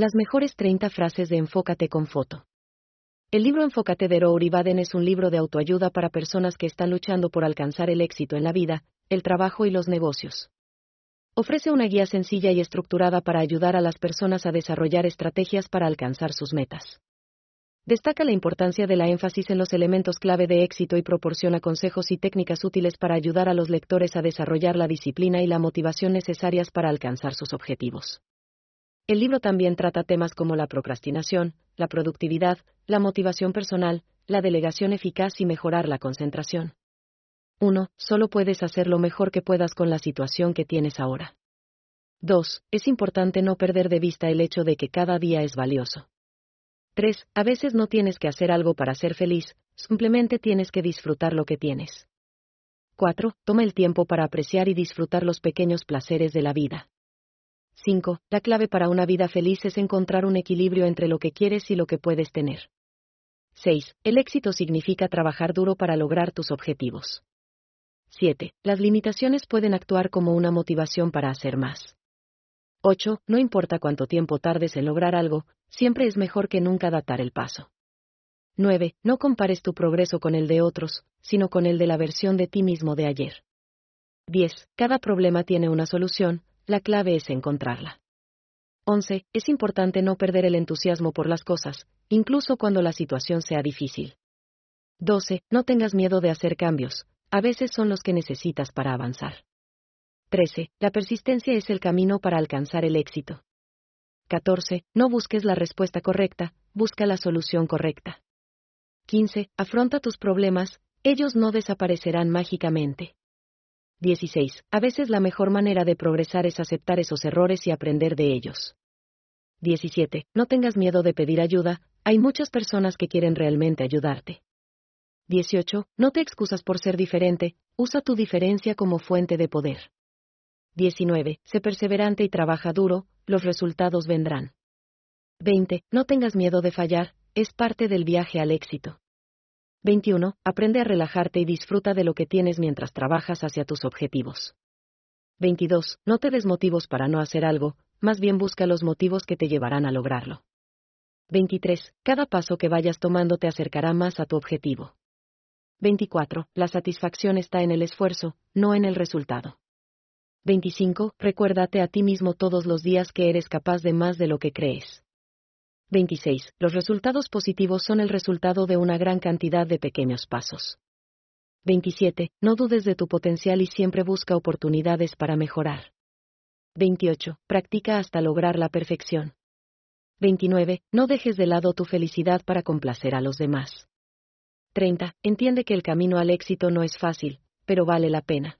Las mejores 30 frases de Enfócate con foto. El libro Enfócate de Rory Baden es un libro de autoayuda para personas que están luchando por alcanzar el éxito en la vida, el trabajo y los negocios. Ofrece una guía sencilla y estructurada para ayudar a las personas a desarrollar estrategias para alcanzar sus metas. Destaca la importancia de la énfasis en los elementos clave de éxito y proporciona consejos y técnicas útiles para ayudar a los lectores a desarrollar la disciplina y la motivación necesarias para alcanzar sus objetivos. El libro también trata temas como la procrastinación, la productividad, la motivación personal, la delegación eficaz y mejorar la concentración. 1. Solo puedes hacer lo mejor que puedas con la situación que tienes ahora. 2. Es importante no perder de vista el hecho de que cada día es valioso. 3. A veces no tienes que hacer algo para ser feliz, simplemente tienes que disfrutar lo que tienes. 4. Toma el tiempo para apreciar y disfrutar los pequeños placeres de la vida. 5. La clave para una vida feliz es encontrar un equilibrio entre lo que quieres y lo que puedes tener. 6. El éxito significa trabajar duro para lograr tus objetivos. 7. Las limitaciones pueden actuar como una motivación para hacer más. 8. No importa cuánto tiempo tardes en lograr algo, siempre es mejor que nunca datar el paso. 9. No compares tu progreso con el de otros, sino con el de la versión de ti mismo de ayer. 10. Cada problema tiene una solución, la clave es encontrarla. 11. Es importante no perder el entusiasmo por las cosas, incluso cuando la situación sea difícil. 12. No tengas miedo de hacer cambios, a veces son los que necesitas para avanzar. 13. La persistencia es el camino para alcanzar el éxito. 14. No busques la respuesta correcta, busca la solución correcta. 15. Afronta tus problemas, ellos no desaparecerán mágicamente. 16. A veces la mejor manera de progresar es aceptar esos errores y aprender de ellos. 17. No tengas miedo de pedir ayuda, hay muchas personas que quieren realmente ayudarte. 18. No te excusas por ser diferente, usa tu diferencia como fuente de poder. 19. Sé perseverante y trabaja duro, los resultados vendrán. 20. No tengas miedo de fallar, es parte del viaje al éxito. 21. Aprende a relajarte y disfruta de lo que tienes mientras trabajas hacia tus objetivos. 22. No te des motivos para no hacer algo, más bien busca los motivos que te llevarán a lograrlo. 23. Cada paso que vayas tomando te acercará más a tu objetivo. 24. La satisfacción está en el esfuerzo, no en el resultado. 25. Recuérdate a ti mismo todos los días que eres capaz de más de lo que crees. 26. Los resultados positivos son el resultado de una gran cantidad de pequeños pasos. 27. No dudes de tu potencial y siempre busca oportunidades para mejorar. 28. Practica hasta lograr la perfección. 29. No dejes de lado tu felicidad para complacer a los demás. 30. Entiende que el camino al éxito no es fácil, pero vale la pena.